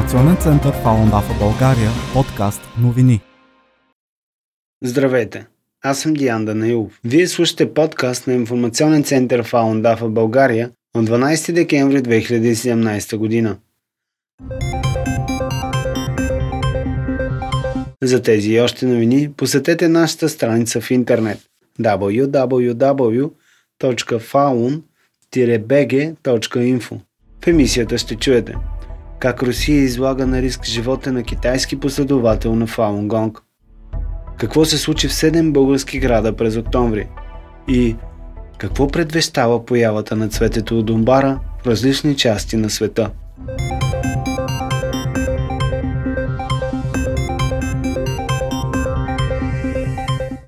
Информационен център Фалон Дафа България, подкаст новини. Здравейте, аз съм Диан Данаилов. Вие слушате подкаст на Информационен център Фалон Дафа България от 12 декември 2017 година. За тези и още новини посетете нашата страница в интернет www.faun-bg.info В емисията ще чуете – как Русия излага на риск живота на китайски последовател на Фалун Гонг. Какво се случи в 7 български града през октомври? И какво предвещава появата на цветето от Донбара в различни части на света?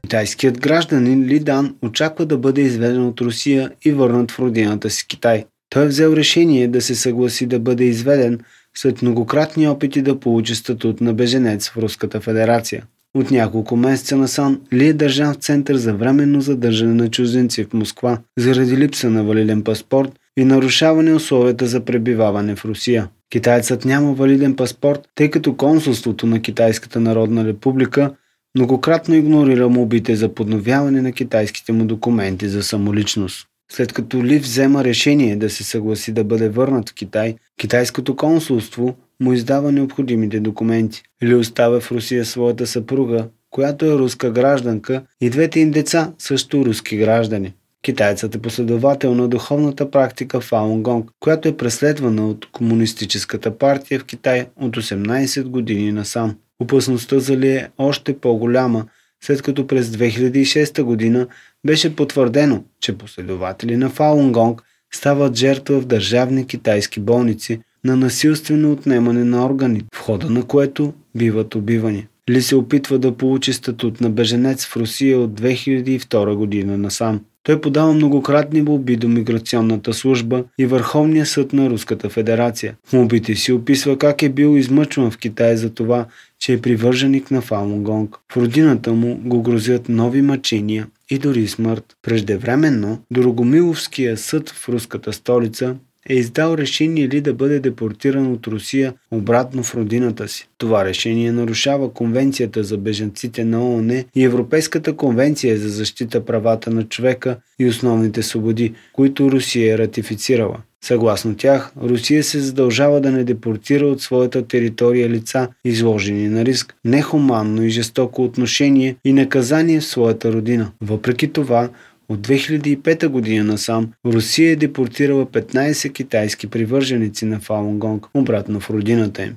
Китайският гражданин Ли Дан очаква да бъде изведен от Русия и върнат в родината си Китай. Той е взел решение да се съгласи да бъде изведен след многократни опити да получи статут на беженец в Руската федерация. От няколко месеца насам Ли е държан в център за временно задържане на чужденци в Москва заради липса на валиден паспорт и нарушаване условията за пребиваване в Русия. Китайцът няма валиден паспорт, тъй като консулството на Китайската народна република многократно игнорира мобите за подновяване на китайските му документи за самоличност. След като Ли взема решение да се съгласи да бъде върнат в Китай, китайското консулство му издава необходимите документи. Ли оставя в Русия своята съпруга, която е руска гражданка, и двете им деца също руски граждани. Китайцът е последовател на духовната практика Фаун Гонг, която е преследвана от Комунистическата партия в Китай от 18 години насам. Опасността за Ли е още по-голяма, след като през 2006 година беше потвърдено, че последователи на Фалунгонг стават жертва в държавни китайски болници на насилствено отнемане на органи, в хода на което биват убивани. Ли се опитва да получи статут на беженец в Русия от 2002 година насам. Той подава многократни молби до миграционната служба и Върховния съд на Руската федерация. В молбите си описва как е бил измъчван в Китай за това, че е привърженик на Фалунгонг. В родината му го грозят нови мъчения и дори смърт. Преждевременно, Дорогомиловския съд в руската столица е издал решение ли да бъде депортиран от Русия обратно в родината си. Това решение нарушава Конвенцията за беженците на ООН и Европейската конвенция за защита правата на човека и основните свободи, които Русия е ратифицирала. Съгласно тях, Русия се задължава да не депортира от своята територия лица, изложени на риск, нехуманно и жестоко отношение и наказание в своята родина. Въпреки това, от 2005 година насам Русия е депортирала 15 китайски привърженици на Фалунгонг обратно в родината им.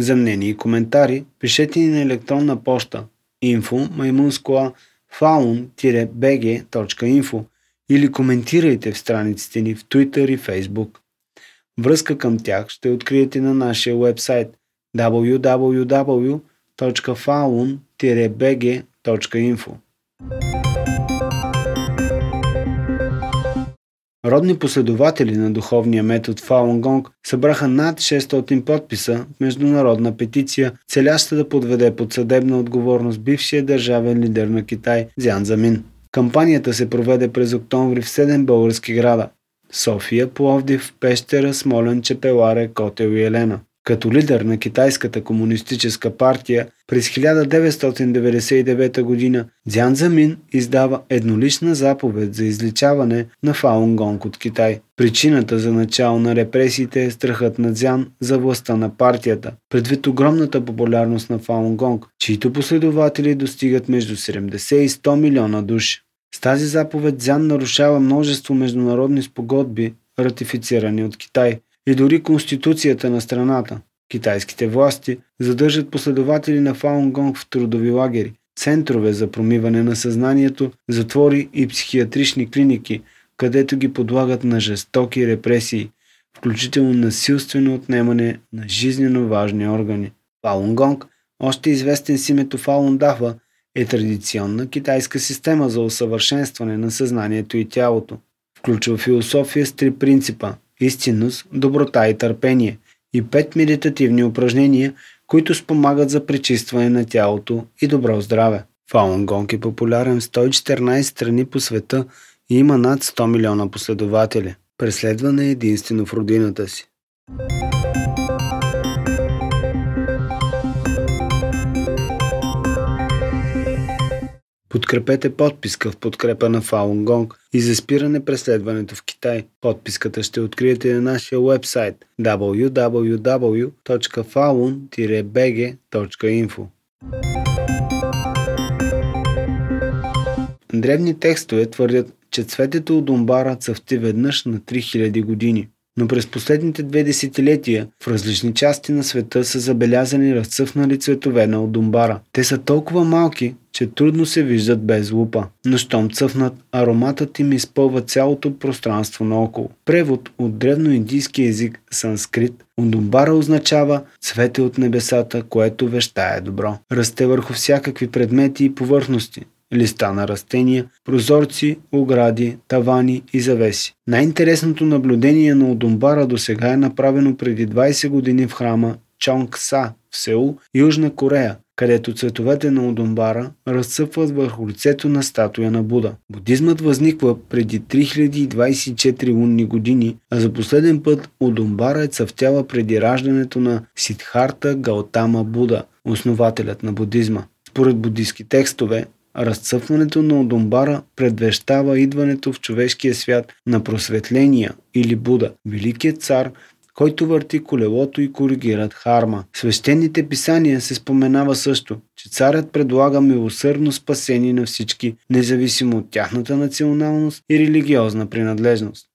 За мнение и коментари пишете ни на електронна поща info faun-bg.info или коментирайте в страниците ни в Twitter и Facebook. Връзка към тях ще откриете на нашия вебсайт www.faun-bg.info. Родни последователи на духовния метод Фалун Гонг събраха над 600 подписа в международна петиция, целяща да подведе под съдебна отговорност бившия държавен лидер на Китай Зян Замин. Кампанията се проведе през октомври в 7 български града – София, Пловдив, Пещера, Смолен, Чепеларе, Котел и Елена – като лидер на Китайската комунистическа партия през 1999 г. Дзян Замин издава еднолична заповед за изличаване на Фаун Гонг от Китай. Причината за начало на репресиите е страхът на Дзян за властта на партията, предвид огромната популярност на Фаун Гонг, чието последователи достигат между 70 и 100 милиона души. С тази заповед Дзян нарушава множество международни спогодби, ратифицирани от Китай – и дори конституцията на страната. Китайските власти задържат последователи на Фаунгонг в трудови лагери, центрове за промиване на съзнанието, затвори и психиатрични клиники, където ги подлагат на жестоки репресии, включително насилствено отнемане на жизненно важни органи. Фалунгонг, още известен с името Фалундафа, е традиционна китайска система за усъвършенстване на съзнанието и тялото. Включва философия с три принципа истинност, доброта и търпение и пет медитативни упражнения, които спомагат за пречистване на тялото и добро здраве. Фаун Гонг е популярен в 114 страни по света и има над 100 милиона последователи. преследване единствено в родината си. Подкрепете подписка в подкрепа на Falun Gong и за спиране преследването в Китай. Подписката ще откриете на нашия вебсайт www.falun-bg.info Древни текстове твърдят, че цветето от Домбара цъфти веднъж на 3000 години. Но през последните две десетилетия в различни части на света са забелязани разцъфнали цветове на Одумбара. Те са толкова малки, че трудно се виждат без лупа. Но щом цъфнат, ароматът им изпълва цялото пространство наоколо. Превод от древноиндийски език санскрит Удумбара означава цвете от небесата, което вещае добро. Расте върху всякакви предмети и повърхности листа на растения, прозорци, огради, тавани и завеси. Най-интересното наблюдение на Удумбара до сега е направено преди 20 години в храма Чонгса в Сеул, Южна Корея, където цветовете на Удумбара разцъпват върху лицето на статуя на Буда. Будизмът възниква преди 3024 лунни години, а за последен път Удумбара е цъфтяла преди раждането на Сидхарта Гаутама Буда, основателят на будизма. Според буддийски текстове, Разцъфването на Одомбара предвещава идването в човешкия свят на просветления или Буда, великият цар, който върти колелото и коригират харма. В свещените писания се споменава също, че царят предлага милосърдно спасение на всички, независимо от тяхната националност и религиозна принадлежност.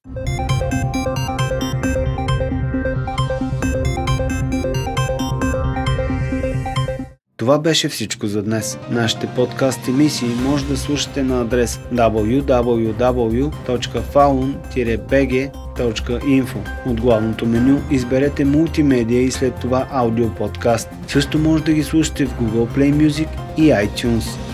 Това беше всичко за днес. Нашите подкаст емисии може да слушате на адрес www.faun-bg.info. От главното меню изберете мултимедия и след това аудио подкаст. Също може да ги слушате в Google Play Music и iTunes.